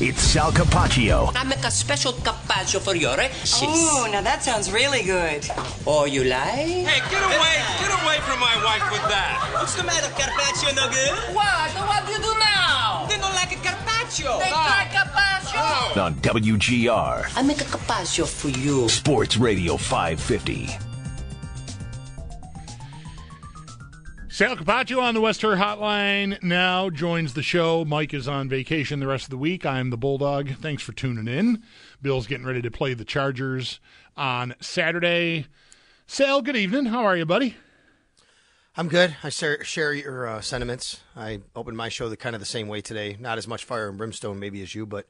It's Sal Capaccio. I make a special carpaccio for your exes. Oh, now that sounds really good. Oh, you like? Hey, get away! Get away from my wife with that! What's the matter, Carpaccio? No good? What? What do you do now? They don't like a Carpaccio. They ah. like carpaccio. On WGR. I make a carpaccio for you. Sports Radio 550. Sal Capaccio on the West Herr Hotline now joins the show. Mike is on vacation the rest of the week. I'm the Bulldog. Thanks for tuning in. Bill's getting ready to play the Chargers on Saturday. Sal, good evening. How are you, buddy? I'm good. I share, share your uh, sentiments. I opened my show the kind of the same way today. Not as much fire and brimstone maybe as you, but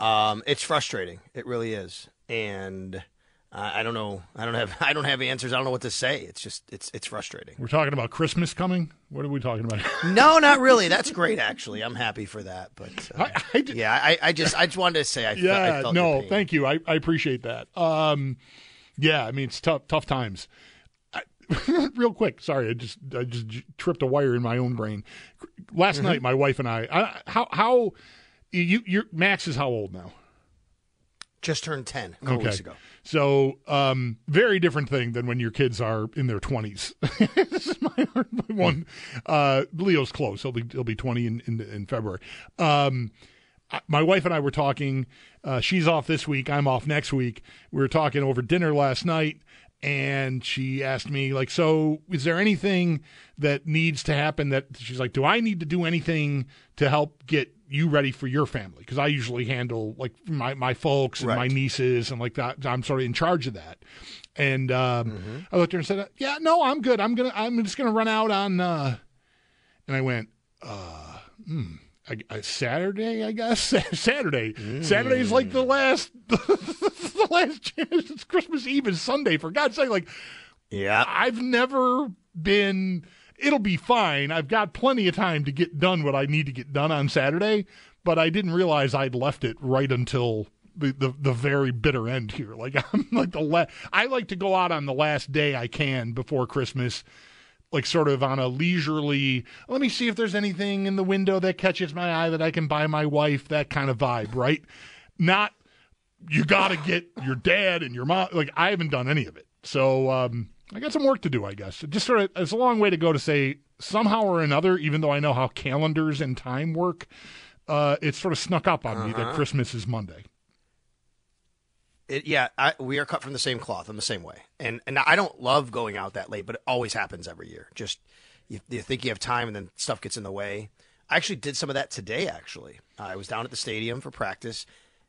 um, it's frustrating. It really is. And uh, I don't know. I don't have. I don't have answers. I don't know what to say. It's just. It's. It's frustrating. We're talking about Christmas coming. What are we talking about? No, not really. That's great. Actually, I'm happy for that. But uh, I, I did- yeah, I, I just. I just wanted to say. I. fe- yeah, I felt your no, thank you. I, I appreciate that. Um, yeah, I mean it's tough tough times. I, real quick, sorry, I just I just tripped a wire in my own brain. Last Mm-hmm. night, my wife and I, I how how you your Max is how old now? Just turned ten a couple weeks ago. So, um, very different thing than when your kids are in their twenties. this is my, one. Uh, Leo's close. He'll be he'll be twenty in in, in February. Um, my wife and I were talking. Uh, she's off this week. I'm off next week. We were talking over dinner last night, and she asked me like, "So, is there anything that needs to happen?" That she's like, "Do I need to do anything to help get you ready for your family?" Because I usually handle like my my folks and my nieces and like that. I'm sort of in charge of that. And um, Mm-hmm. I looked at her and said, "Yeah, no, I'm good. I'm gonna. I'm just gonna run out on." Uh, and I went, uh, hmm, I, I, Saturday, I guess. Saturday. Mm. Saturday's like the last, the last chance. It's Christmas Eve is Sunday. For God's sake, like Yeah. I've never been. It'll be fine. I've got plenty of time to get done what I need to get done on Saturday, but I didn't realize I'd left it right until the, the, the very bitter end here. Like I'm like the la- I like to go out on the last day I can before Christmas, like sort of on a leisurely. Let me see if there's anything in the window that catches my eye that I can buy my wife. That kind of vibe, right? Not you got to get your dad and your mom. Like I haven't done any of it, so um, I got some work to do. I guess just sort of it's a long way to go to say somehow or another. Even though I know how calendars and time work, uh, it sort of snuck up on me that Christmas is Monday. It, yeah, I, we are cut from the same cloth. I'm the same way, and and I don't love going out that late, but it always happens every year. Just you, you think you have time, and then stuff gets in the way. I actually did some of that today. Actually, I was down at the stadium for practice,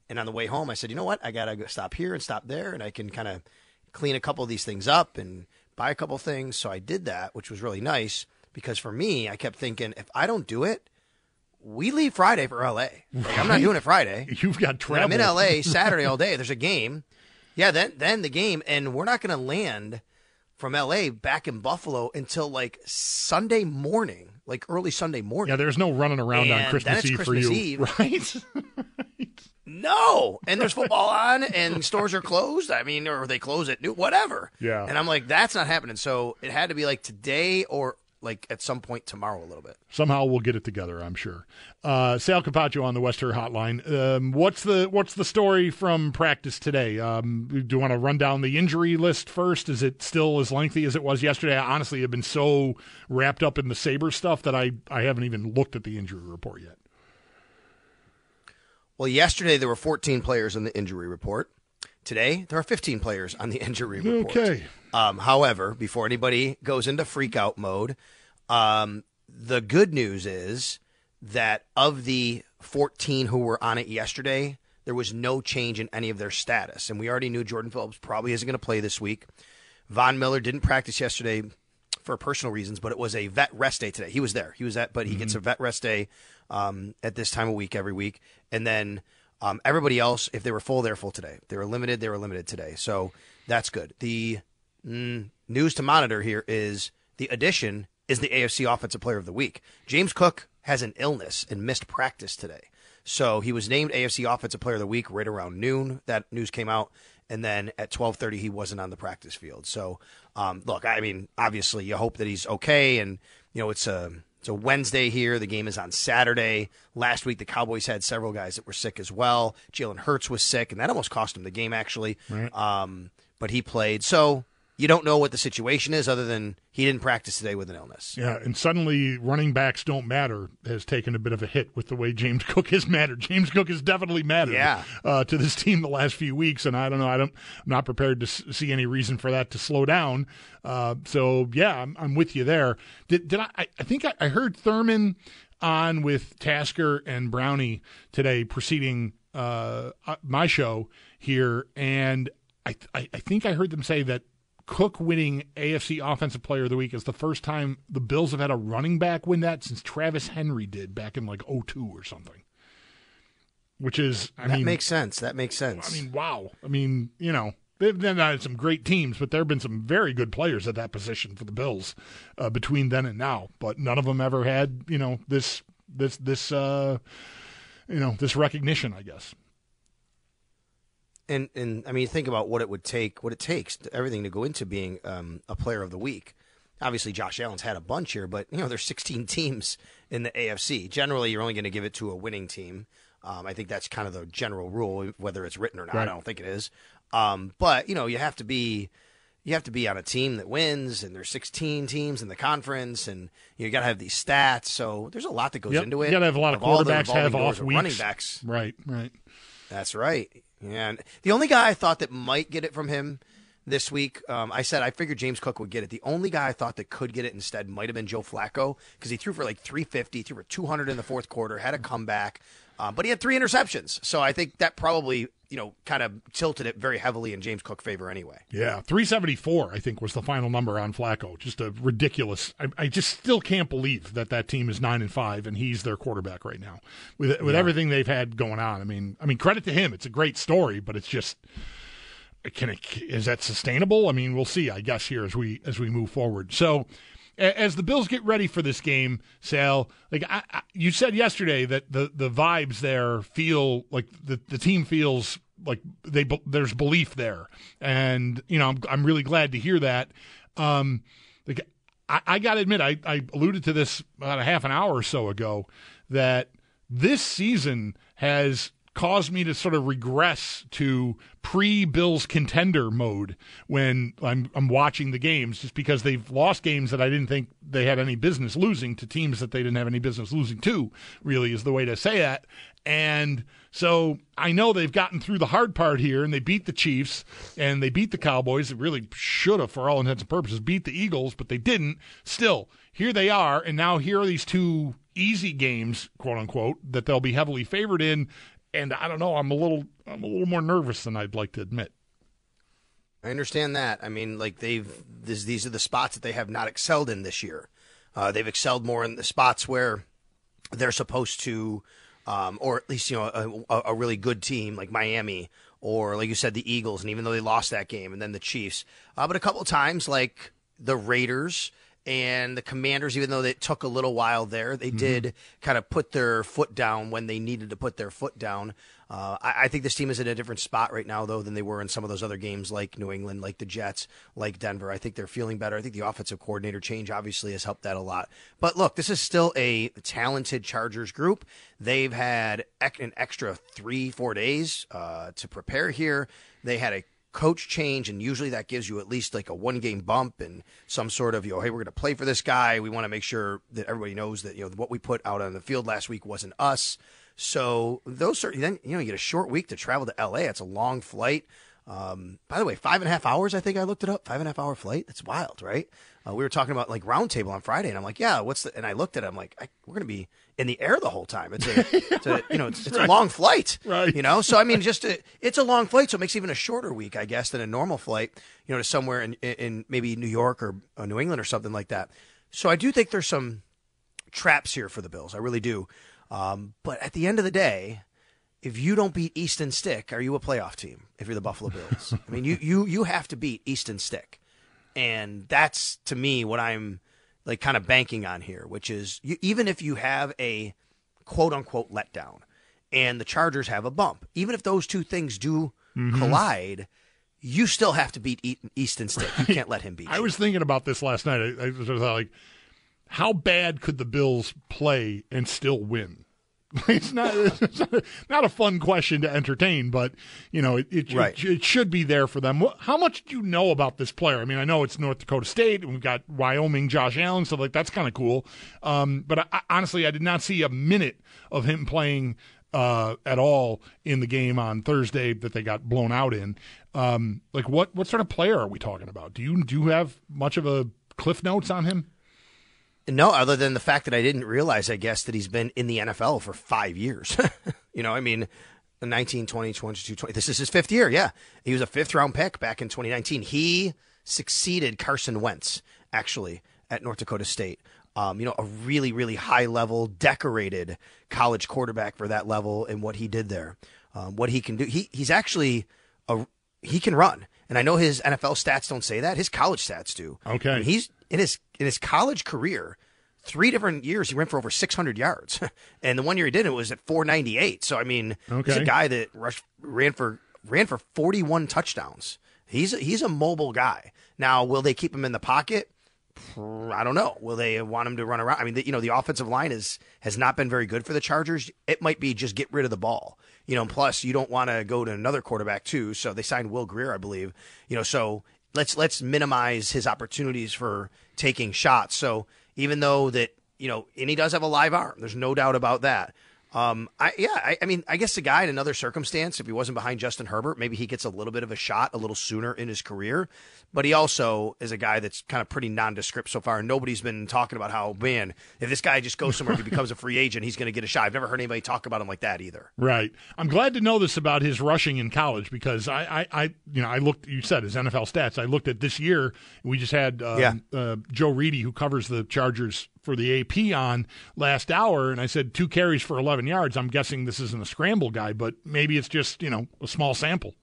and on the way home, I said, you know what, I gotta go stop here and stop there, and I can kind of clean a couple of these things up and buy a couple things. So I did that, which was really nice because for me, I kept thinking if I don't do it, we leave Friday for LA. Like, I'm not doing it Friday. You've got travel. I'm in LA Saturday all day. There's a game. Yeah, then then the game, and we're not going to land from LA back in Buffalo until like Sunday morning, like early Sunday morning. Yeah, there's no running around on Christmas then it's Eve Christmas for you, Eve. right? No, and there's football on, and stores are closed. I mean, or they close at noon, whatever. Yeah. And I'm like, that's not happening. So it had to be like today or like at some point tomorrow a little bit. Somehow we'll get it together, I'm sure. Uh, Sal Capaccio on the West Herr Hotline. Um, what's the what's the story from practice today? Um, do you want to run down the injury list first? Is it still as lengthy as it was yesterday? I honestly have been so wrapped up in the Saber stuff that I, I haven't even looked at the injury report yet. Well, yesterday there were 14 players in the injury report. Today there are 15 players on the injury report. Okay. Um, however, before anybody goes into freak out mode, um, the good news is that of the 14 who were on it yesterday, there was no change in any of their status. And we already knew Jordan Phillips probably isn't going to play this week. Von Miller didn't practice yesterday for personal reasons, but it was a vet rest day today. He was there. He was at, but he gets a vet rest day um, at this time of week every week, and then um, everybody else, if they were full, they're full today. If they were limited, they were limited today. So that's good. The mm, news to monitor here is the addition is the AFC Offensive Player of the Week. James Cook has an illness and missed practice today. So he was named AFC Offensive Player of the Week right around noon. That news came out, and then at twelve thirty he wasn't on the practice field. So, um, look, I mean, obviously you hope that he's okay, and you know it's a it's a Wednesday here. The game is on Saturday. Last week the Cowboys had several guys that were sick as well. Jalen Hurts was sick, and that almost cost him the game actually. Um, but he played. So you don't know what the situation is other than he didn't practice today with an illness. Yeah, and suddenly running backs don't matter has taken a bit of a hit with the way James Cook has mattered. James Cook has definitely mattered Yeah. uh, to this team the last few weeks, and I don't know. I don't. I'm not prepared to s- see any reason for that to slow down. Uh, so yeah, I'm, I'm with you there. Did, did I? I think I, I heard Thurman on with Tasker and Brownie today, preceding uh, uh, my show here, and I, I I think I heard them say that Cook winning AFC Offensive Player of the Week is the first time the Bills have had a running back win that since Travis Henry did back in like 02 or something. Which is, I that mean, makes sense. That makes sense. I mean, wow. I mean, you know, they've they've had some great teams, but there have been some very good players at that position for the Bills uh, between then and now. But none of them ever had, you know, this this this uh, you know this recognition. I guess. And and I mean, think about what it would take, what it takes, everything to go into being um, a player of the week. Obviously, Josh Allen's had a bunch here, but you know, there's 16 teams in the AFC. Generally, you're only going to give it to a winning team. Um, I think that's kind of the general rule, whether it's written or not. Right. I don't think it is. Um, but you know, you have to be. You have to be on a team that wins, and there's 16 teams in the conference, and you got to have these stats. So there's a lot that goes Yep. into it. You got to have a lot of the quarterbacks have off weeks. running backs. Right. Right. That's right. And the only guy I thought that might get it from him this week, um, I said I figured James Cook would get it. The only guy I thought that could get it instead might have been Joe Flacco because he threw for like 350, threw for 200 in the fourth quarter, had a comeback, um, but he had three interceptions. So I think that probably you know kind of tilted it very heavily in James Cook favor anyway. Yeah, 374, I think, was the final number on Flacco. Just a ridiculous. I, I just still can't believe that that team is nine and five, and he's their quarterback right now with with everything they've had going on. I mean, I mean, credit to him. It's a great story, but it's just can it is that sustainable? I mean, we'll see. I guess here as we as we move forward. So. As the Bills get ready for this game, Sal, like I, I, you said yesterday, that the, the vibes there feel like the, the team feels like they there's belief there, and you know I'm I'm really glad to hear that. Um, like I, I got to admit, I, I alluded to this about a half an hour or so ago that this season has caused me to sort of regress to pre-Bills contender mode when I'm I'm watching the games, just because they've lost games that I didn't think they had any business losing to teams that they didn't have any business losing to. Really, is the way to say that. And so I know they've gotten through the hard part here, and they beat the Chiefs and they beat the Cowboys. They really should have, for all intents and purposes, beat the Eagles, but they didn't. Still, here they are, and now here are these two easy games, quote unquote, that they'll be heavily favored in. And I don't know, I'm a little, I'm a little more nervous than I'd like to admit. I understand that. I mean, like they've this, these are the spots that they have not excelled in this year. Uh, they've excelled more in the spots where they're supposed to, um, or at least you know a, a, really good team like Miami or like you said the Eagles, and even though they lost that game, and then the Chiefs, uh, but a couple times like the Raiders and the Commanders, even though it took a little while there, they did kind of put their foot down when they needed to put their foot down. Uh, I, I think this team is in a different spot right now, though, than they were in some of those other games like New England, like the Jets, like Denver. I think they're feeling better. I think the offensive coordinator change obviously has helped that a lot. But look, this is still a talented Chargers group. They've had ec- an extra three, four days uh, to prepare here. They had a coach change, and usually that gives you at least like a one game bump and some sort of, you know, hey, we're going to play for this guy. We want to make sure that everybody knows that, you know, what we put out on the field last week wasn't us. So those are, then, you know, you get a short week to travel to LA. It's a long flight. Um, by the way, five and a half hours. I think I looked it up. Five and a half hour flight. That's wild, right? Uh, we were talking about like roundtable on Friday, and I'm like, yeah, what's the? And I looked at it. I'm like, I, we're gonna be in the air the whole time. It's a, it's a you know, it's, it's a long flight, Right. You know, so I mean, just a, it's a long flight, so it makes even a shorter week, I guess, than a normal flight. You know, to somewhere in, in maybe New York or uh, New England or something like that. So I do think there's some traps here for the Bills. I really do. Um, but at the end of the day, if you don't beat Easton Stick, are you a playoff team? If you're the Buffalo Bills, I mean, you you you have to beat Easton Stick, and that's to me what I'm like kind of banking on here, which is you, even if you have a quote unquote letdown, and the Chargers have a bump, even if those two things do mm-hmm. collide. You still have to beat Easton Stick. You can't let him beat. I you. was thinking about this last night. I, I was like, how bad could the Bills play and still win? It's not it's not a fun question to entertain, but you know it it, Right. it it should be there for them. How much do you know about this player? I mean, I know it's North Dakota State, and we've got Wyoming, Josh Allen, so like that's kind of cool. Um, but I, honestly, I did not see a minute of him playing uh, at all in the game on Thursday that they got blown out in. Um, like what what sort of player are we talking about? Do you do you have much of a cliff notes on him? No, other than the fact that I didn't realize, I guess, that he's been in the NFL for five years. you know, I mean, 19, 20, 22, 20. This is his fifth year. Yeah. He was a fifth round pick back in 2019. He succeeded Carson Wentz, actually, at North Dakota State. Um, you know, a really, really high level, decorated college quarterback for that level and what he did there. Um, what he can do. He, he's actually a, he can run. And I know his NFL stats don't say that. His college stats do. Okay. And he's in his in his college career, three different years he ran for over 600 yards, and the one year he did it was at 498. So I mean, he's a guy that rushed ran for ran for 41 touchdowns. He's a, he's a mobile guy. Now, will they keep him in the pocket? I don't know. Will they want him to run around? I mean, the, you know, the offensive line is has not been very good for the Chargers. It might be just get rid of the ball. You know, plus you don't want to go to another quarterback too. So they signed Will Grier, I believe. You know, so let's let's minimize his opportunities for taking shots. So even though that you know, and he does have a live arm, there's no doubt about that. Um, I yeah, I, I mean, I guess the guy in another circumstance, if he wasn't behind Justin Herbert, maybe he gets a little bit of a shot a little sooner in his career. But he also is a guy that's kind of pretty nondescript so far. Nobody's been talking about how man, if this guy just goes somewhere, if he becomes a free agent, he's going to get a shot. I've never heard anybody talk about him like that either. Right. I'm glad to know this about his rushing in college because I, I, I you know, I looked. You said his NFL stats. I looked at this year. We just had um, Yeah. uh, Joe Reedy, who covers the Chargers for the AP, on last hour, and I said two carries for 11 yards. I'm guessing this isn't a scramble guy, but maybe it's just you know a small sample.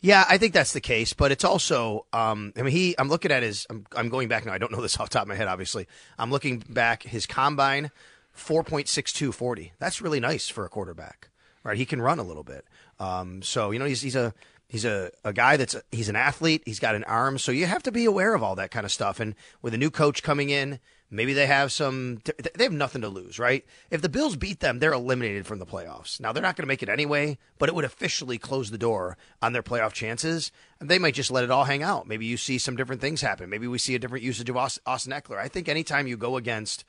Yeah, I think that's the case, but it's also, um, I mean, he, I'm looking at his, I'm, I'm going back now. I don't know this off the top of my head, obviously. I'm looking back, his combine, 4.6240. That's really nice for a quarterback, right? He can run a little bit. Um, so, you know, he's, he's a, he's a, a guy that's, a, he's an athlete. He's got an arm. So you have to be aware of all that kind of stuff. And with a new coach coming in, Maybe they have some. They have nothing to lose, right? If the Bills beat them, they're eliminated from the playoffs. Now they're not going to make it anyway, but it would officially close the door on their playoff chances. And they might just let it all hang out. Maybe you see some different things happen. Maybe we see a different usage of Aus- Austin Ekeler. I think anytime you go against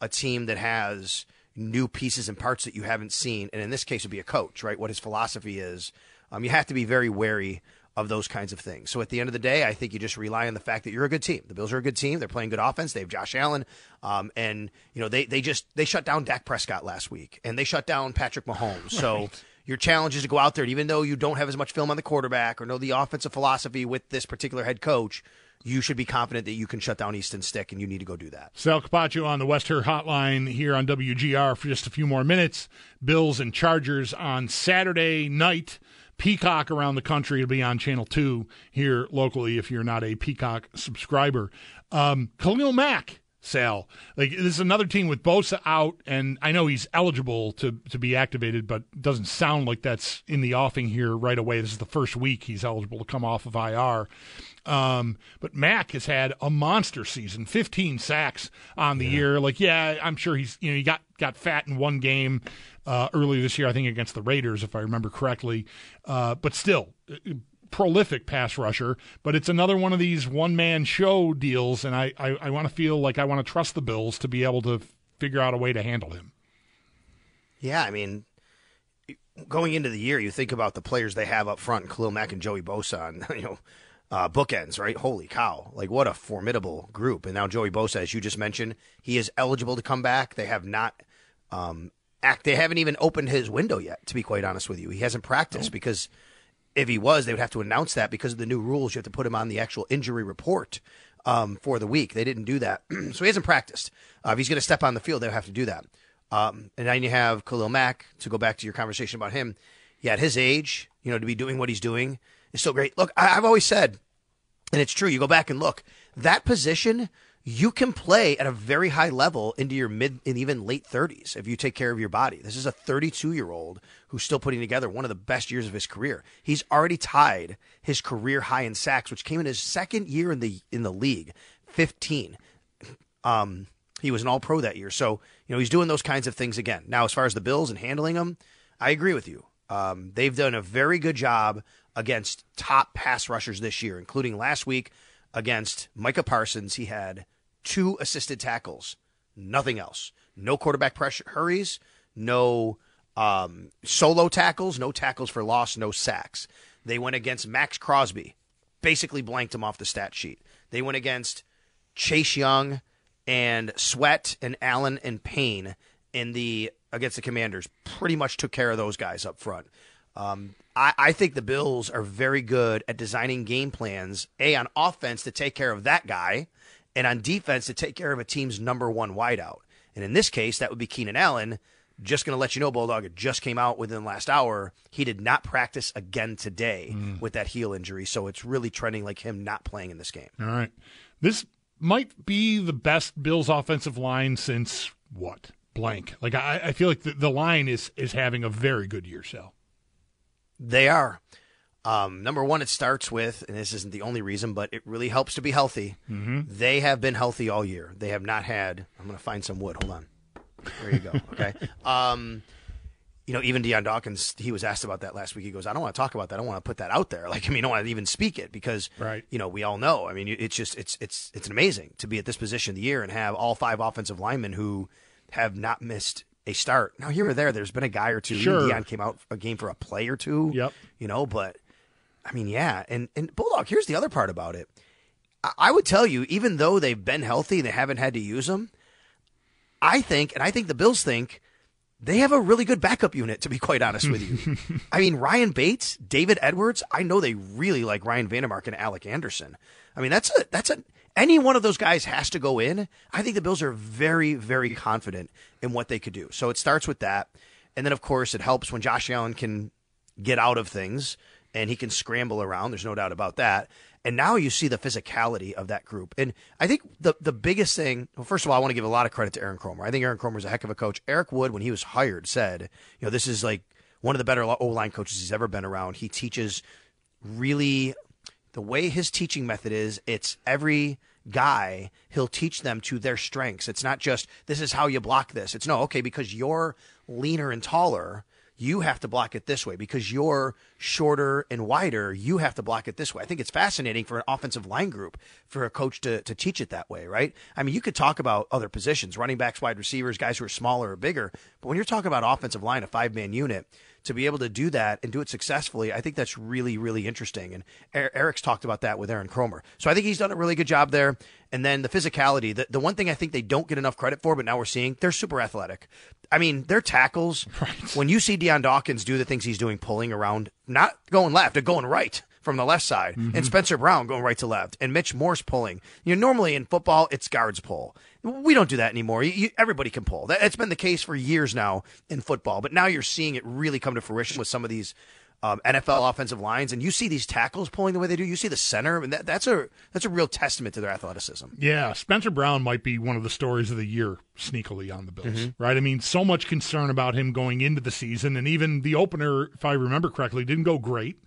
a team that has new pieces and parts that you haven't seen, and in this case, would be a coach, right? What his philosophy is, um, you have to be very wary of those kinds of things. So at the end of the day, I think you just rely on the fact that you're a good team. The Bills are a good team. They're playing good offense. They have Josh Allen, um, and you know they they just they shut down Dak Prescott last week, and they shut down Patrick Mahomes. So. Your challenge is to go out there, and even though you don't have as much film on the quarterback or know the offensive philosophy with this particular head coach, you should be confident that you can shut down Easton Stick, and you need to go do that. Sal Capaccio on the West Herr Hotline here on WGR for just a few more minutes. Bills and Chargers on Saturday night. Peacock around the country will be on Channel 2 here locally if you're not a Peacock subscriber. Um, Khalil Mack, Sal. Like this is another team with Bosa out, and I know he's eligible to, to be activated, but doesn't sound like that's in the offing here right away. This is the first week he's eligible to come off of IR. Um, but Mack has had a monster season, 15 sacks on the year. Like, yeah, I'm sure he's you know he got got fat in one game uh, earlier this year, I think against the Raiders, if I remember correctly. Uh, but still, prolific pass rusher. But it's another one of these one man show deals, and I I, I want to feel like I want to trust the Bills to be able to figure out a way to handle him. Yeah, I mean, going into the year, you think about the players they have up front, Khalil Mack and Joey Bosa, and you know, uh, bookends, right? Holy cow! Like what a formidable group. And now Joey Bosa, as you just mentioned, he is eligible to come back. They have not um, act. They haven't even opened his window yet. To be quite honest with you, he hasn't practiced because if he was, they would have to announce that because of the new rules. You have to put him on the actual injury report um, for the week. They didn't do that, so he hasn't practiced. Uh, if he's going to step on the field, they'll have to do that. Um, and then you have Khalil Mack to go back to your conversation about him. Yeah, at his age, you know, to be doing what he's doing is so great. Look, I, I've always said, and it's true. You go back and look that position. You can play at a very high level into your mid and even late 30s if you take care of your body. This is a 32 year old who's still putting together one of the best years of his career. He's already tied his career high in sacks, which came in his second year in the in the league, 15. Um, he was an All Pro that year, so you know he's doing those kinds of things again. Now, as far as the Bills and handling them, I agree with you. Um, they've done a very good job against top pass rushers this year, including last week against Micah Parsons. He had two assisted tackles, nothing else. No quarterback pressure hurries, no um, solo tackles, no tackles for loss, no sacks. They went against Maxx Crosby, basically blanked him off the stat sheet. They went against Chase Young and Sweat and Allen and Payne in the against the Commanders. Pretty much took care of those guys up front. Um, I, I think the Bills are very good at designing game plans. A on offense to take care of that guy, and on defense to take care of a team's number one wideout. And in this case, that would be Keenan Allen. Just going to let you know, Bulldog, it just came out within the last hour. He did not practice again today mm. with that heel injury. So it's really trending like him not playing in this game. All right. This might be the best Bills offensive line since what? Blank. Like I, I feel like the, the line is is having a very good year, Sal. They are. Um, number one, it starts with, and this isn't the only reason, but it really helps to be healthy. Mm-hmm. They have been healthy all year. They have not had. I'm going to find some wood. Hold on. There you go. Okay. um, you know, even Dion Dawkins, he was asked about that last week. He goes, "I don't want to talk about that. I don't want to put that out there. Like, I mean, I don't want to even speak it because, Right. you know, we all know. I mean, it's just, it's, it's, it's amazing to be at this position of the year and have all five offensive linemen who have not missed a start. Now, here or there, there's been a guy or two. Even Sure. Dion came out a game for a play or two. Yep. You know, but I mean, yeah, and and Bulldog. Here's the other part about it. I, I would tell you, even though they've been healthy and they haven't had to use them, I think, and I think the Bills think they have a really good backup unit. To be quite honest with you, I mean Ryan Bates, David Edwards. I know they really like Ryan Van Demark and Alec Anderson. I mean that's a that's a any one of those guys has to go in. I think the Bills are very very confident in what they could do. So it starts with that, and then of course it helps when Josh Allen can get out of things and he can scramble around. There's no doubt about that. And now you see the physicality of that group. And I think the the biggest thing, well, first of all, I want to give a lot of credit to Aaron Kromer. I think Aaron Kromer is a heck of a coach. Eric Wood, when he was hired, said, you know, this is like one of the better O line coaches he's ever been around. He teaches really the way his teaching method is, it's every guy, he'll teach them to their strengths. It's not just, this is how you block this. It's no, okay, because you're leaner and taller, you have to block it this way. Because you're shorter and wider, you have to block it this way. I think it's fascinating for an offensive line group for a coach to, to teach it that way, right? I mean, you could talk about other positions, running backs, wide receivers, guys who are smaller or bigger, but when you're talking about offensive line, a five man unit, to be able to do that and do it successfully, I think that's really, really interesting. And Er- Eric's talked about that with Aaron Kromer. So I think he's done a really good job there. And then the physicality, the, the one thing I think they don't get enough credit for, but now we're seeing, they're super athletic. I mean, their tackles, when you see Dion Dawkins do the things he's doing, pulling around, not going left, they're going right from the left side, and Spencer Brown going right to left, and Mitch Morse pulling. You know, normally in football, it's guards pull. We don't do that anymore. You, you, everybody can pull. That, it's been the case for years now in football, but now you're seeing it really come to fruition with some of these um, NFL offensive lines, and you see these tackles pulling the way they do. You see the center, and that, that's a that's a real testament to their athleticism. Yeah, Spencer Brown might be one of the stories of the year sneakily on the Bills, right? I mean, so much concern about him going into the season, and even the opener, if I remember correctly, didn't go great.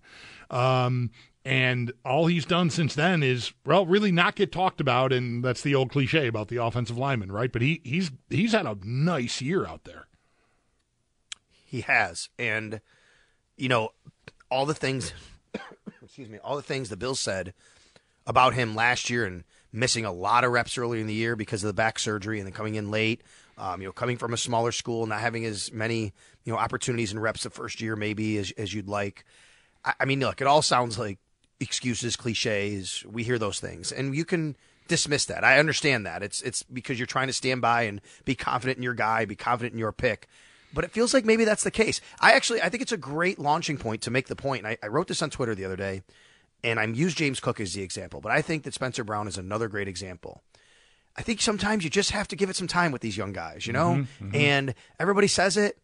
Um, and all he's done since then is well, really not get talked about, and that's the old cliche about the offensive lineman, right? But he he's he's had a nice year out there. He has, and you know, all the things. excuse me, all the things the Bills said about him last year and missing a lot of reps earlier in the year because of the back surgery and then coming in late. Um, you know, coming from a smaller school, not having as many you know opportunities and reps the first year maybe as as you'd like. I, I mean, look, it all sounds like excuses, cliches. We hear those things, and you can dismiss that. I understand that. It's it's because you're trying to stand by and be confident in your guy, be confident in your pick. But it feels like maybe that's the case. I actually I think it's a great launching point to make the point. And I, I wrote this on Twitter the other day, and I'm used James Cook as the example. But I think that Spencer Brown is another great example. I think sometimes you just have to give it some time with these young guys, you know? Mm-hmm, And everybody says it,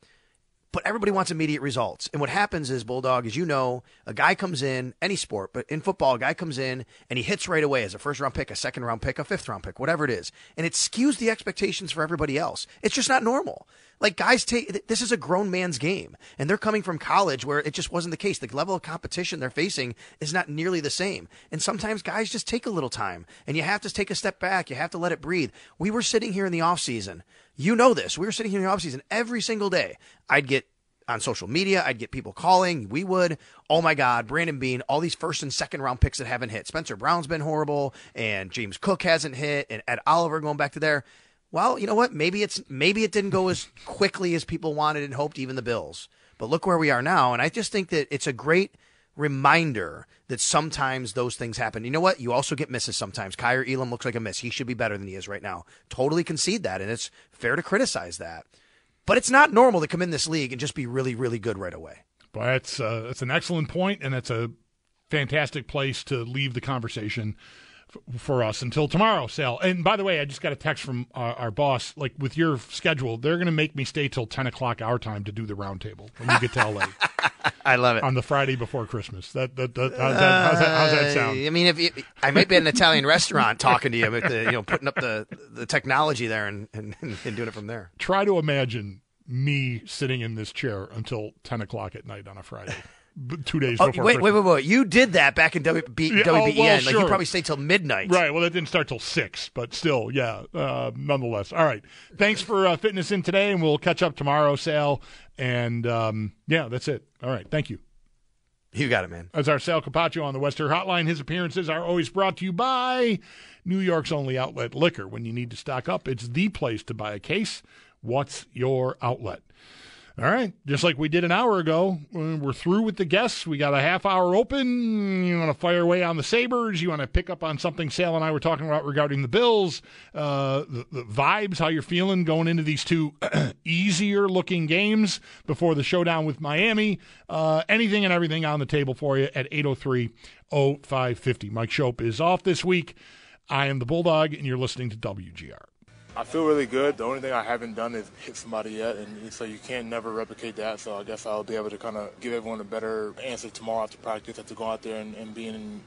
but everybody wants immediate results. And what happens is, Bulldog, as you know, a guy comes in, any sport, but in football, a guy comes in and he hits right away as a first round pick, a second round pick, a fifth round pick, whatever it is. And it skews the expectations for everybody else. It's just not normal. Like guys take this is a grown man's game, and they're coming from college where it just wasn't the case. The level of competition they're facing is not nearly the same. And sometimes guys just take a little time, and you have to take a step back. You have to let it breathe. We were sitting here in the off season. You know this. We were sitting here in the off season every single day. I'd get on social media. I'd get people calling. We would. Oh my God, Brandon Beane, all these first and second round picks that haven't hit. Spencer Brown's been horrible, and James Cook hasn't hit, and Ed Oliver going back to there. Well, you know what? Maybe it's maybe it didn't go as quickly as people wanted and hoped, even the Bills. But look where we are now, and I just think that it's a great reminder that sometimes those things happen. You know what? You also get misses sometimes. Kaiir Elam looks like a miss. He should be better than he is right now. Totally concede that, and it's fair to criticize that. But it's not normal to come in this league and just be really, really good right away. But that's uh, that's an excellent point, and it's a fantastic place to leave the conversation f- for us until tomorrow, Sal. And by the way, I just got a text from our, our boss. Like with your schedule, they're going to make me stay till ten o'clock our time to do the roundtable when you get to LA I love it. on the Friday before Christmas. That, that, that, how's, that how's, that how's that sound? Uh, I mean, if you, I might be at an Italian restaurant talking to you, but the, you know, putting up the the technology there and, and, and doing it from there. Try to imagine me sitting in this chair until ten o'clock at night on a Friday, two days Oh, before. wait, wait, Christmas. wait, wait! You did that back in WB, Yeah, oh, well, WBEN. Like sure. you probably stayed till midnight. Right. Well, that didn't start till six, but still, yeah. Uh, nonetheless, all right. Thanks for uh, fitting us in today, and we'll catch up tomorrow, Sal. And um, yeah, that's it. All right. Thank you. You got it, man. As our Sal Capaccio on the West Herr Hotline, his appearances are always brought to you by New York's only outlet liquor. When you need to stock up, it's the place to buy a case. What's your outlet? All right, just like we did an hour ago, uh, we're through with the guests. We got a half hour open. You want to fire away on the Sabres? You want to pick up on something Sal and I were talking about regarding the Bills, uh, the, the vibes, how you're feeling going into these two easier looking games before the showdown with Miami? Uh, anything and everything on the table for you at 803 0550. Mike Schopp is off this week. I am the Bulldog, and you're listening to WGR. I feel really good. The only thing I haven't done is hit somebody yet, and so you can't never replicate that. So I guess I'll be able to kind of give everyone a better answer tomorrow after practice, after go out there and, and being in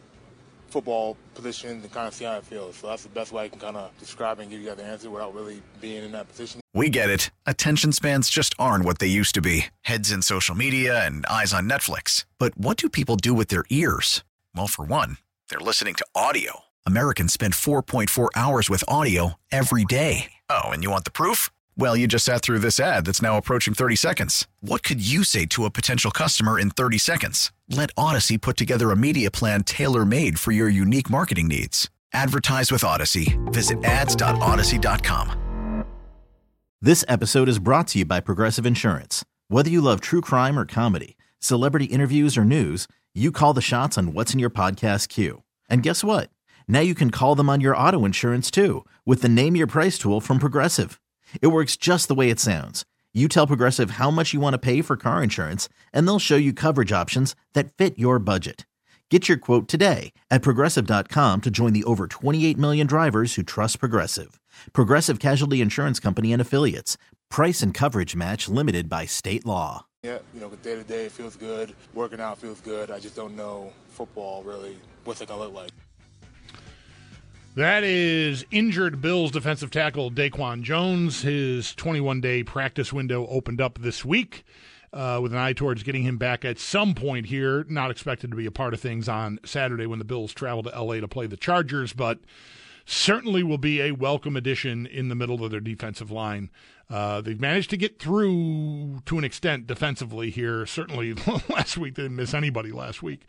football positions and kind of see how it feels. So that's the best way I can kind of describe and give you guys the answer without really being in that position. We get it. Attention spans just aren't what they used to be heads in social media and eyes on Netflix. But what do people do with their ears? Well, for one, they're listening to audio. Americans spend 4.4 hours with audio every day. Oh, and you want the proof? Well, you just sat through this ad that's now approaching 30 seconds. What could you say to a potential customer in 30 seconds? Let Audacy put together a media plan tailor made for your unique marketing needs. Advertise with Audacy. Visit ads.audacy.com. This episode is brought to you by Progressive Insurance. Whether you love true crime or comedy, celebrity interviews or news, you call the shots on what's in your podcast queue. And guess what? Now you can call them on your auto insurance too with the Name Your Price tool from Progressive. It works just the way it sounds. You tell Progressive how much you want to pay for car insurance, and they'll show you coverage options that fit your budget. Get your quote today at progressive.com to join the over 28 million drivers who trust Progressive. Progressive Casualty Insurance Company and Affiliates. Price and coverage match limited by state law. Yeah, you know, day to day it feels good. Working out feels good. I just don't know football really what's it gonna look like. That is injured Bills defensive tackle Daquan Jones. His 21 day practice window opened up this week uh, with an eye towards getting him back at some point here. Not expected to be a part of things on Saturday when the Bills travel to LA to play the Chargers, but certainly will be a welcome addition in the middle of their defensive line. Uh, they've managed to get through to an extent defensively here. Certainly last week, they didn't miss anybody last week.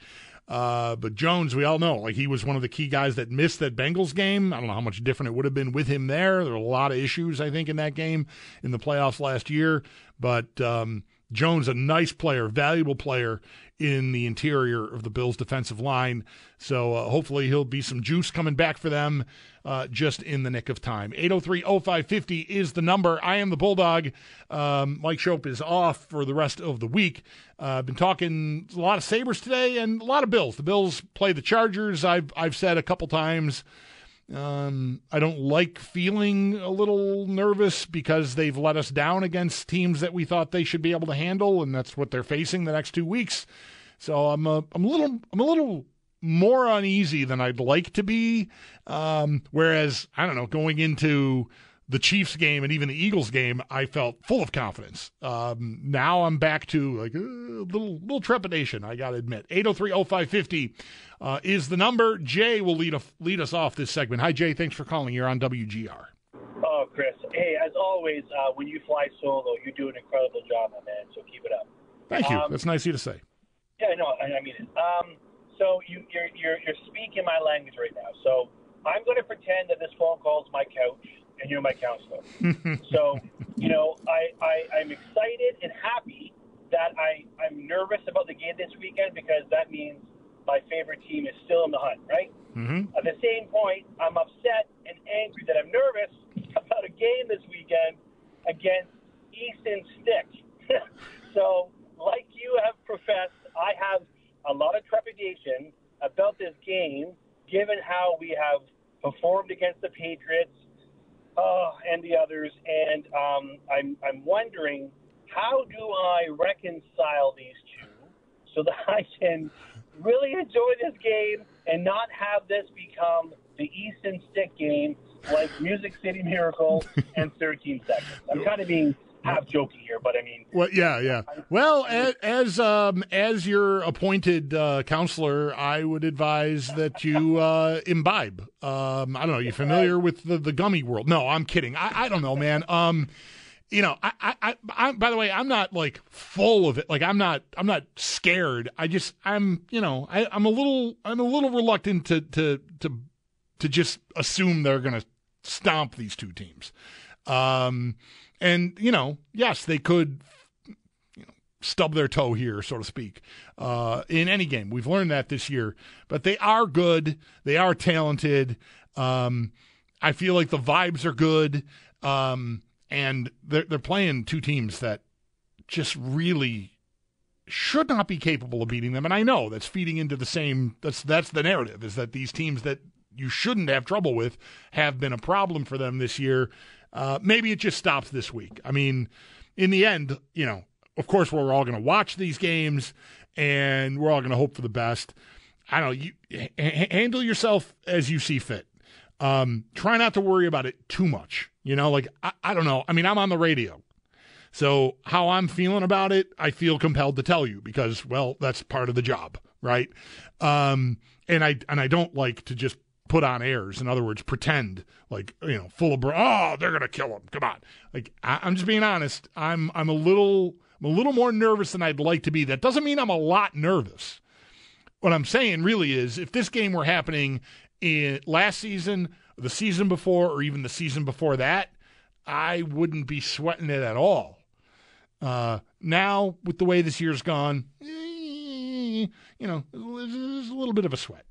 Uh, but Jones, we all know, like he was one of the key guys that missed that Bengals game. I don't know how much different it would have been with him there. There were a lot of issues, I think, in that game in the playoffs last year. But um, Jones, a nice player, valuable player in the interior of the Bills' defensive line. So uh, hopefully he'll be some juice coming back for them uh, just in the nick of time. 803 0550 is the number. I am the Bulldog. Um, Mike Schopp is off for the rest of the week. I've uh, been talking a lot of Sabres today and a lot of Bills. The Bills play the Chargers. I've, I've said a couple times. Um, I don't like feeling a little nervous because they've let us down against teams that we thought they should be able to handle, and that's what they're facing the next two weeks. So I'm a, I'm a little I'm a little more uneasy than I'd like to be. Um, whereas I don't know, going into the Chiefs game and even the Eagles game, I felt full of confidence. Um, now I'm back to like a little little trepidation. I got to admit. 803-0550 uh, is the number. Jay will lead a, lead us off this segment. Hi Jay, thanks for calling. You're on WGR. Oh, Chris. Hey, as always, uh, when you fly solo, you do an incredible job, my man. So keep it up. Thank you. Um, That's nice of you to say. Yeah, no, I, I mean it. Um, so you, you're you're you're speaking my language right now. So I'm going to pretend that this phone call is my couch and you're my counselor. so, you know, I, I, I'm excited and happy that I, I'm nervous about the game this weekend because that means my favorite team is still in the hunt, right? Mm-hmm. At the same point, I'm upset and angry that I'm nervous about a game this weekend against Easton Stick. so, like you have professed, I have a lot of trepidation about this game, given how we have performed against the Patriots uh, and the others, and um, I'm I'm wondering how do I reconcile these two so that I can really enjoy this game and not have this become the Easton Stick game like Music City Miracle and 13 Seconds. I'm kind of being half joking here, but I mean, well, yeah, yeah. Well, as as, um, as your appointed uh, counselor, I would advise that you uh, imbibe. Um, I don't know. You familiar with the, the gummy world? No, I'm kidding. I, I don't know, man. Um, you know, I, I, I, by the way, I'm not like full of it. Like I'm not, I'm not scared. I just, I'm, you know, I, I'm a little, I'm a little reluctant to, to, to, to just assume they're going to stomp these two teams. Um, and, you know, yes, they could you know, stub their toe here, so to speak, uh, in any game. We've learned that this year. But they are good. They are talented. Um, I feel like the vibes are good. Um, and they're, they're playing two teams that just really should not be capable of beating them. And I know that's feeding into the same that's that's the narrative is that these teams that you shouldn't have trouble with have been a problem for them this year. Uh, maybe it just stops this week. I mean, in the end, you know, of course, we're all going to watch these games and we're all going to hope for the best. I don't know. You h- handle yourself as you see fit. Um, try not to worry about it too much. You know, like I, I don't know. I mean, I'm on the radio. So how I'm feeling about it, I feel compelled to tell you because, well, that's part of the job, right? Um, and I and I don't like to just put on airs. In other words, pretend like you know, full of oh, they're gonna kill him. Come on, like I, am just being honest. I'm I'm a little I'm a little more nervous than I'd like to be. That doesn't mean I'm a lot nervous. What I'm saying really is, if this game were happening in last season, the season before, or even the season before that, I wouldn't be sweating it at all. Uh, now, with the way this year's gone, eh, you know, there's a little bit of a sweat.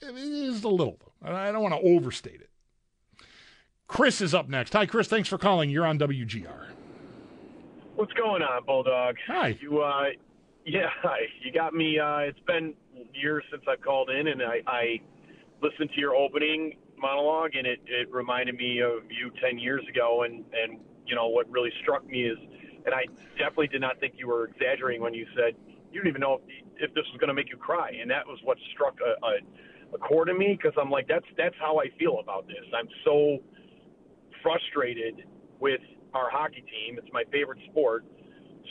It is a little. I don't want to overstate it. Chris is up next. Hi, Chris. Thanks for calling. You're on WGR. What's going on, Bulldog? Hi. You, uh, yeah, hi. You got me. Uh, it's been years since I've called in, and I, I listened to your opening monologue, and it, it reminded me of you 10 years ago. And, and, you know, what really struck me is, and I definitely did not think you were exaggerating when you said you didn't even know if, if this was going to make you cry. And that was what struck a, a a chord in me because I'm like, that's that's how I feel about this. I'm so frustrated with our hockey team. It's my favorite sport.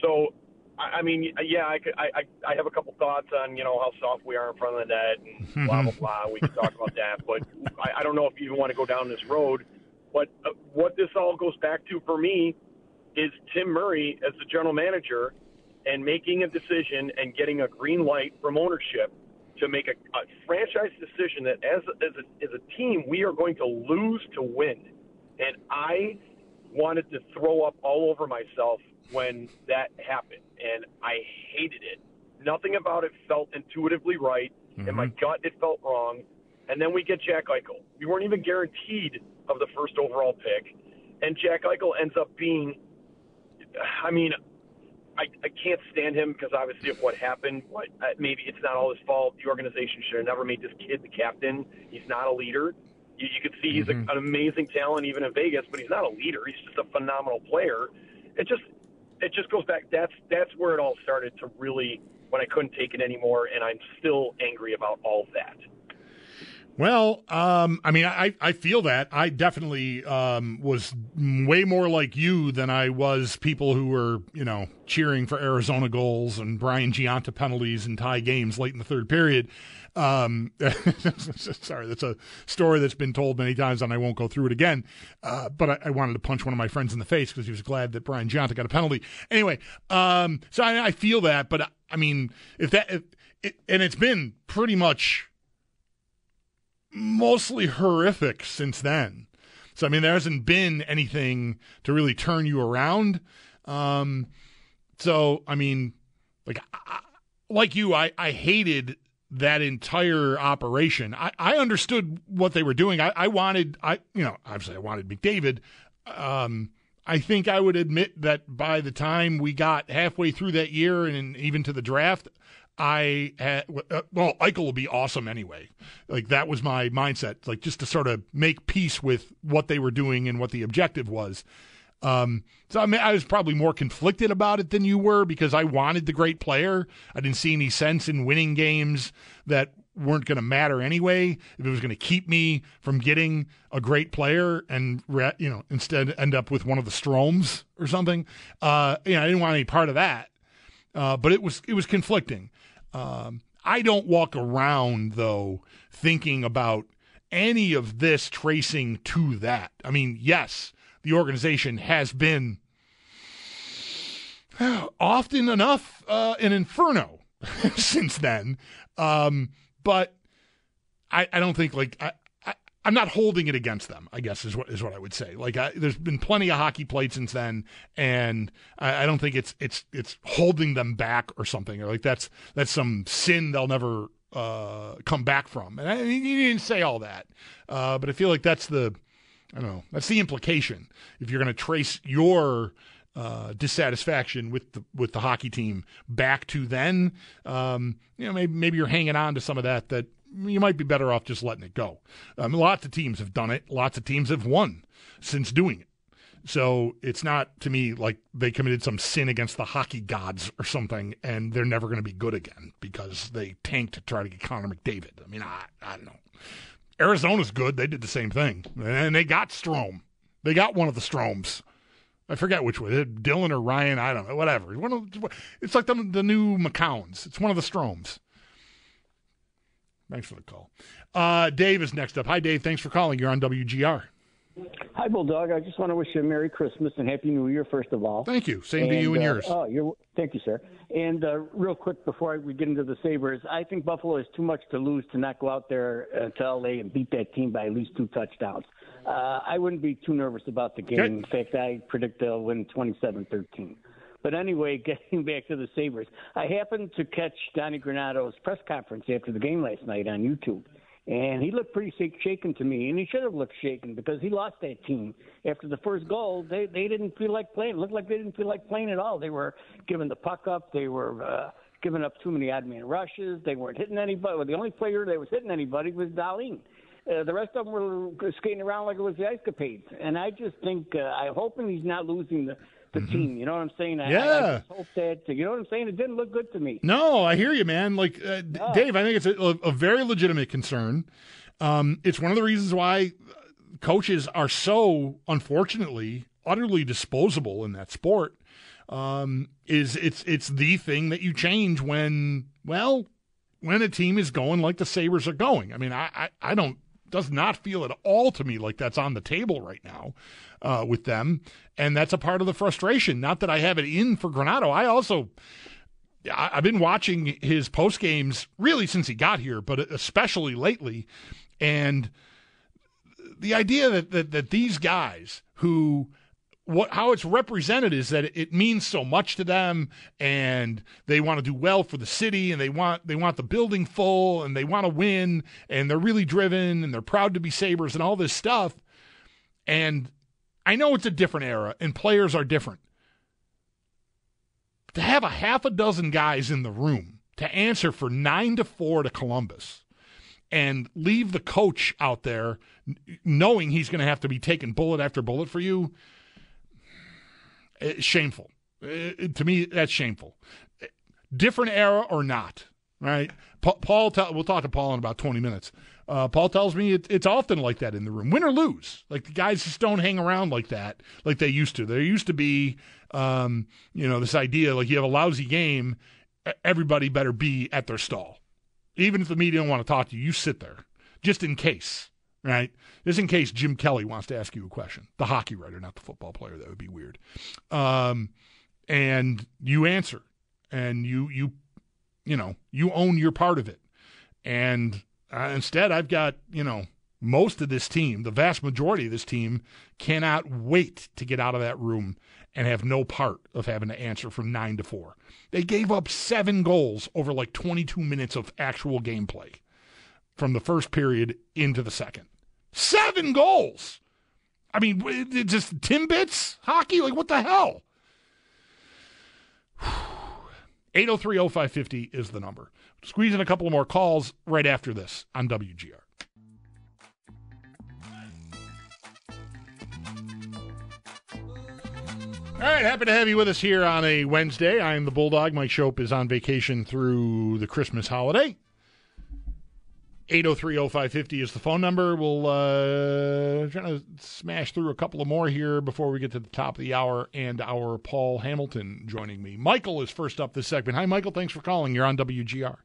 So, I, I mean, yeah, I, could, I, I I have a couple thoughts on you know how soft we are in front of the net and blah blah blah. We can talk about that, but I, I don't know if you even want to go down this road. But uh, what this all goes back to for me is Tim Murray as the general manager and making a decision and getting a green light from ownership to make a, a franchise decision that as as a, as a team we are going to lose to win, and I wanted to throw up all over myself when that happened, and I hated it. Nothing about it felt intuitively right. Mm-hmm. In my gut, it felt wrong. And then we get Jack Eichel. We weren't even guaranteed of the first overall pick, and Jack Eichel ends up being. I mean, I, I can't stand him because obviously of what happened. But uh, maybe it's not all his fault. The organization should have never made this kid the captain. He's not a leader. You, you could see he's Mm-hmm. a, an amazing talent even in Vegas, but he's not a leader. He's just a phenomenal player. It just it just goes back. That's that's where it all started to really when I couldn't take it anymore, and I'm still angry about all that. Well, um, I mean, I, I feel that. I definitely um, was way more like you than I was people who were, you know, cheering for Arizona goals and Brian Gionta penalties and tie games late in the third period. Um, sorry, that's a story that's been told many times, and I won't go through it again. Uh, but I, I wanted to punch one of my friends in the face because he was glad that Brian Gionta got a penalty. Anyway, um, so I, I feel that, but I mean, if that, if, it, and it's been pretty much mostly horrific since then. So I mean, there hasn't been anything to really turn you around. Um, so I mean, like I, like you, I I hated that entire operation. I, I understood what they were doing. I, I wanted I you know obviously I wanted McDavid. Um, I think I would admit that by the time we got halfway through that year and even to the draft, I had, uh, well, Eichel will be awesome anyway. Like that was my mindset, like just to sort of make peace with what they were doing and what the objective was. Um, so I mean, I was probably more conflicted about it than you were because I wanted the great player. I didn't see any sense in winning games that weren't going to matter anyway. If it was going to keep me from getting a great player and you know instead end up with one of the Stromes or something, uh, you know, I didn't want any part of that. Uh, but it was it was conflicting. Um, I don't walk around though thinking about any of this tracing to that. I mean, yes, the organization has been often enough uh, an inferno since then, um, but I, I, don't think like I, I, am not holding it against them. I guess is what is what I would say. Like I, there's been plenty of hockey played since then, and I, I, don't think it's it's it's holding them back or something. Or like that's that's some sin they'll never uh, come back from. And I, you didn't say all that, uh, but I feel like that's the I don't know. That's the implication. If you're going to trace your uh, dissatisfaction with the with the hockey team back to then, um, you know, maybe maybe you're hanging on to some of that. That you might be better off just letting it go. Um, lots of teams have done it. Lots of teams have won since doing it. So it's not to me like they committed some sin against the hockey gods or something, and they're never going to be good again because they tanked to try to get Connor McDavid. I mean, I I don't know. Arizona's good. They did the same thing, and they got Strome. They got one of the Stromes. I forget which one, Dylan or Ryan. I don't know. Whatever. One of, it's like the the new McCowns. It's one of the Stromes. Thanks for the call. Uh, Dave is next up. Hi, Dave. Thanks for calling. You're on WGR. Hi, Bulldog. I just want to wish you a Merry Christmas and Happy New Year, first of all. Thank you. Same and, to you and uh, yours. Oh, you're, thank you, sir. And uh, real quick before we get into the Sabres, I think Buffalo is too much to lose to not go out there uh, to LA and beat that team by at least two touchdowns. Uh, I wouldn't be too nervous about the game. Okay. In fact, I predict they'll win 27 13. But anyway, getting back to the Sabres, I happened to catch Donnie Granato's press conference after the game last night on YouTube. And he looked pretty shak- shaken to me, and he should have looked shaken because he lost that team after the first goal. They they didn't feel like playing. It looked like they didn't feel like playing at all. They were giving the puck up. They were uh, giving up too many odd man rushes. They weren't hitting anybody. Well, the only player that was hitting anybody was Dahlin. Uh, the rest of them were skating around like it was the Ice Capades. And I just think uh, I'm hoping he's not losing the the team. You know what I'm saying? I, I, I Mm-hmm. Yeah. just hope that you know what I'm saying. It didn't look good to me. No, I hear you, man. Like uh, Dave, I think it's a, a very legitimate concern. Um, it's one of the reasons why coaches are so, unfortunately, utterly disposable in that sport. Um, is it's it's the thing that you change when well when a team is going like the Sabres are going. I mean, I I, I don't does not feel at all to me like that's on the table right now uh, with them, and that's a part of the frustration. Not that I have it in for Granato. I also I, I've been watching his post games really since he got here, but especially lately, and the idea that that, that these guys who what how it's represented is that it means so much to them and they want to do well for the city and they want they want the building full and they want to win and they're really driven and they're proud to be sabres and all this stuff. And i know it's a different era and players are different. To have a half a dozen guys in the room to answer for 9 to 4 to Columbus and leave the coach out there knowing he's going to have to be taking bullet after bullet for you it's shameful. It, to me, that's shameful. Different era or not, right? Paul, we'll talk to Paul in about 20 minutes. Uh, Paul tells me it, it's often like that in the room, win or lose. Like the guys just don't hang around like that, like they used to. There used to be, um, you know, this idea like you have a lousy game, everybody better be at their stall. Even if the media don't want to talk to you, you sit there just in case right? Just in case Jim Kelly wants to ask you a question, the hockey writer, not the football player. That would be weird. Um, and you answer, and you you you know you own your part of it. And uh, instead, I've got you know most of this team, the vast majority of this team, cannot wait to get out of that room and have no part of having to answer from nine to four. They gave up seven goals over like 22 minutes of actual gameplay from the first period into the second. Seven goals. I mean, just Timbits hockey? Like, what the hell? 803 0550 is the number. Squeeze in a couple more calls right after this on WGR. All right, happy to have you with us here on a Wednesday. I am the Bulldog. Mike Schopp is on vacation through the Christmas holiday. 8030550 is the phone number. We'll uh, try to smash through a couple of more here before we get to the top of the hour and our Paul Hamilton joining me. Michael is first up this segment. Hi, Michael. Thanks for calling. You're on WGR.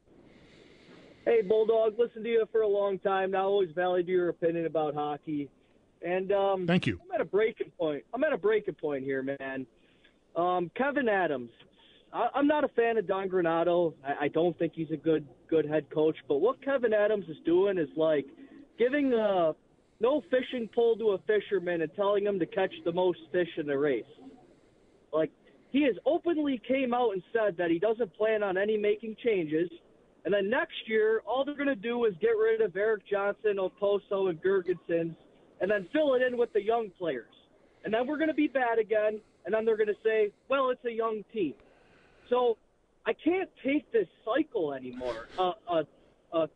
Hey, Bulldog. Listened to you for a long time. Now always valued your opinion about hockey. And um, thank you. I'm at a breaking point. I'm at a breaking point here, man. Um, Kevyn Adams. I, I'm not a fan of Don Granato. I, I don't think he's a good good head coach. But what Kevyn Adams is doing is like giving a no fishing pole to a fisherman and telling him to catch the most fish in the race. Like he has openly came out and said that he doesn't plan on any making changes. And then next year, all they're going to do is get rid of Erik Johnson, Okposo, and Girgensons, and then fill it in with the young players. And then we're going to be bad again. And then they're going to say, well, it's a young team. So I can't take this cycle anymore. Uh, a a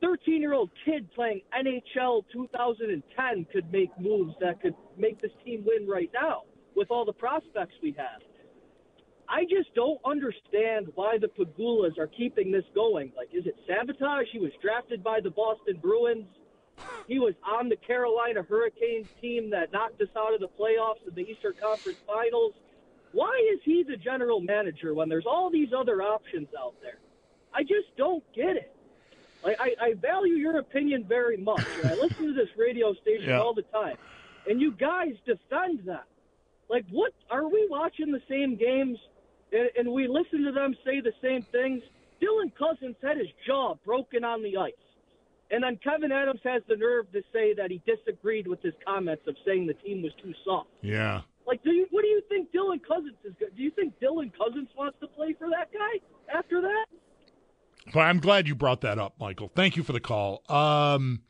13 year old kid playing NHL 2010 could make moves that could make this team win right now with all the prospects we have. I just don't understand why the Pegulas are keeping this going. Like, is it sabotage? He was drafted by the Boston Bruins. He was on the Carolina Hurricanes team that knocked us out of the playoffs in the Eastern Conference Finals. Why is he the general manager when there's all these other options out there? I just don't get it. Like, I, I value your opinion very much. I listen to this radio station yeah. all the time, and you guys defend them. Like, what are we watching the same games, and, and we listen to them say the same things? Dylan Cozens had his jaw broken on the ice. And then Kevyn Adams has the nerve to say that he disagreed with his comments of saying the team was too soft. Yeah. Like, do you what do you think Dylan Cozens is? Do you think Dylan Cozens wants to play for that guy after that? Well, I'm glad you brought that up, Michael. Thank you for the call. Um,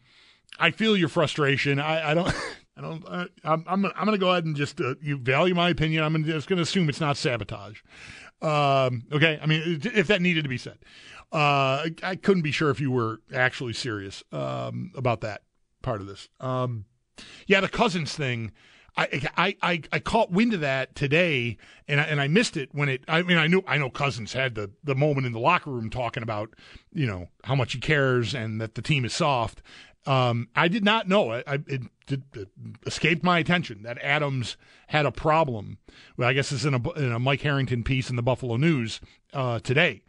I feel your frustration. I, I don't. I don't. I, I'm. I'm. I'm going to go ahead and just. Uh, you value my opinion. I'm just going to assume it's not sabotage. Um, okay. I mean, if that needed to be said, uh, I, I, couldn't be sure if you were actually serious um, about that part of this. Um, yeah, the Cozens thing. I, I, I, caught wind of that today, and I, and I missed it when it. I mean, I knew I know Cozens had the the moment in the locker room talking about you know how much he cares and that the team is soft. Um, I did not know it. I, it, it, it, escaped my attention that Adams had a problem. Well, I guess it's in a in a Mike Harrington piece in the Buffalo News uh, today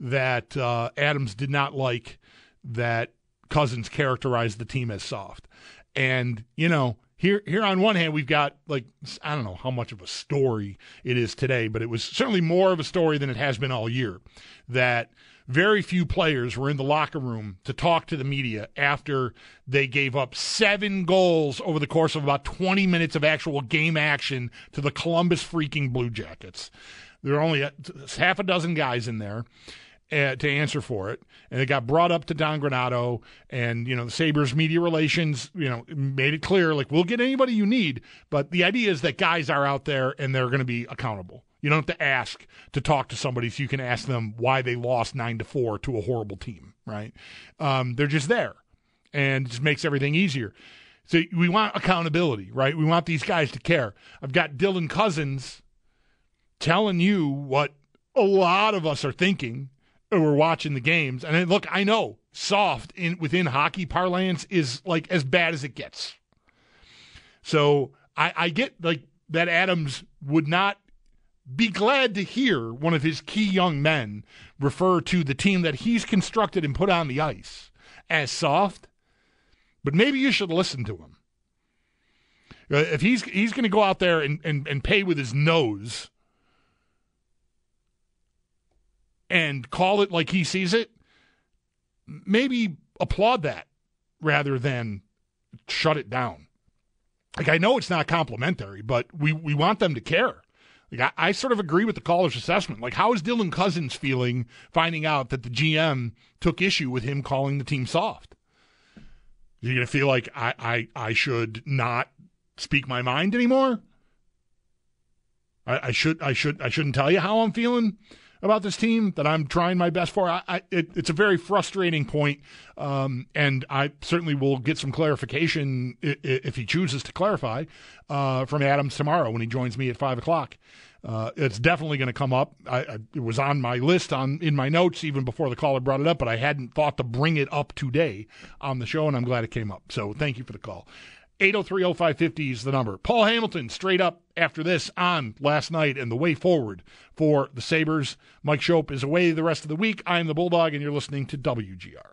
that uh, Adams did not like that Cozens characterized the team as soft, and you know here here on one hand we've got like I don't know how much of a story it is today, but it was certainly more of a story than it has been all year. That very few players were in the locker room to talk to the media after they gave up seven goals over the course of about 20 minutes of actual game action to the Columbus freaking Blue Jackets. There are only half a dozen guys in there to answer for it. And it got brought up to Don Granato, and you know the Sabres media relations, you know, made it clear like we'll get anybody you need, but the idea is that guys are out there and they're going to be accountable. You don't have to ask to talk to somebody, so you can ask them why they lost nine to four to a horrible team, right? Um, they're just there, and it just makes everything easier. So we want accountability, right? We want these guys to care. I've got Dylan Cozens telling you what a lot of us are thinking we're watching the games. And look, I know soft in within hockey parlance is like as bad as it gets. So I, I get like that Adams would not be glad to hear one of his key young men refer to the team that he's constructed and put on the ice as soft. But maybe you should listen to him. Uh, if he's he's going to go out there and, and, and pay with his nose and call it like he sees it, maybe applaud that rather than shut it down. Like I know it's not complimentary, but we, we want them to care. Like I, I sort of agree with the caller's assessment. Like how is Dylan Cozens feeling finding out that the GM took issue with him calling the team soft? You're gonna feel like I, I, I should not speak my mind anymore? I, I should I should I shouldn't tell you how I'm feeling about this team that I'm trying my best for. I, I, it, it's a very frustrating point, um, and I certainly will get some clarification if he chooses to clarify uh, from Adams tomorrow when he joins me at five o'clock. Uh, it's definitely going to come up. I, I, it was on my list on in my notes even before the caller brought it up, but I hadn't thought to bring it up today on the show, and I'm glad it came up. So thank you for the call. 8030550 is the number. Paul Hamilton straight up after this on last night and the way forward for the Sabres. Mike Schopp is away the rest of the week. I'm the Bulldog, and you're listening to WGR.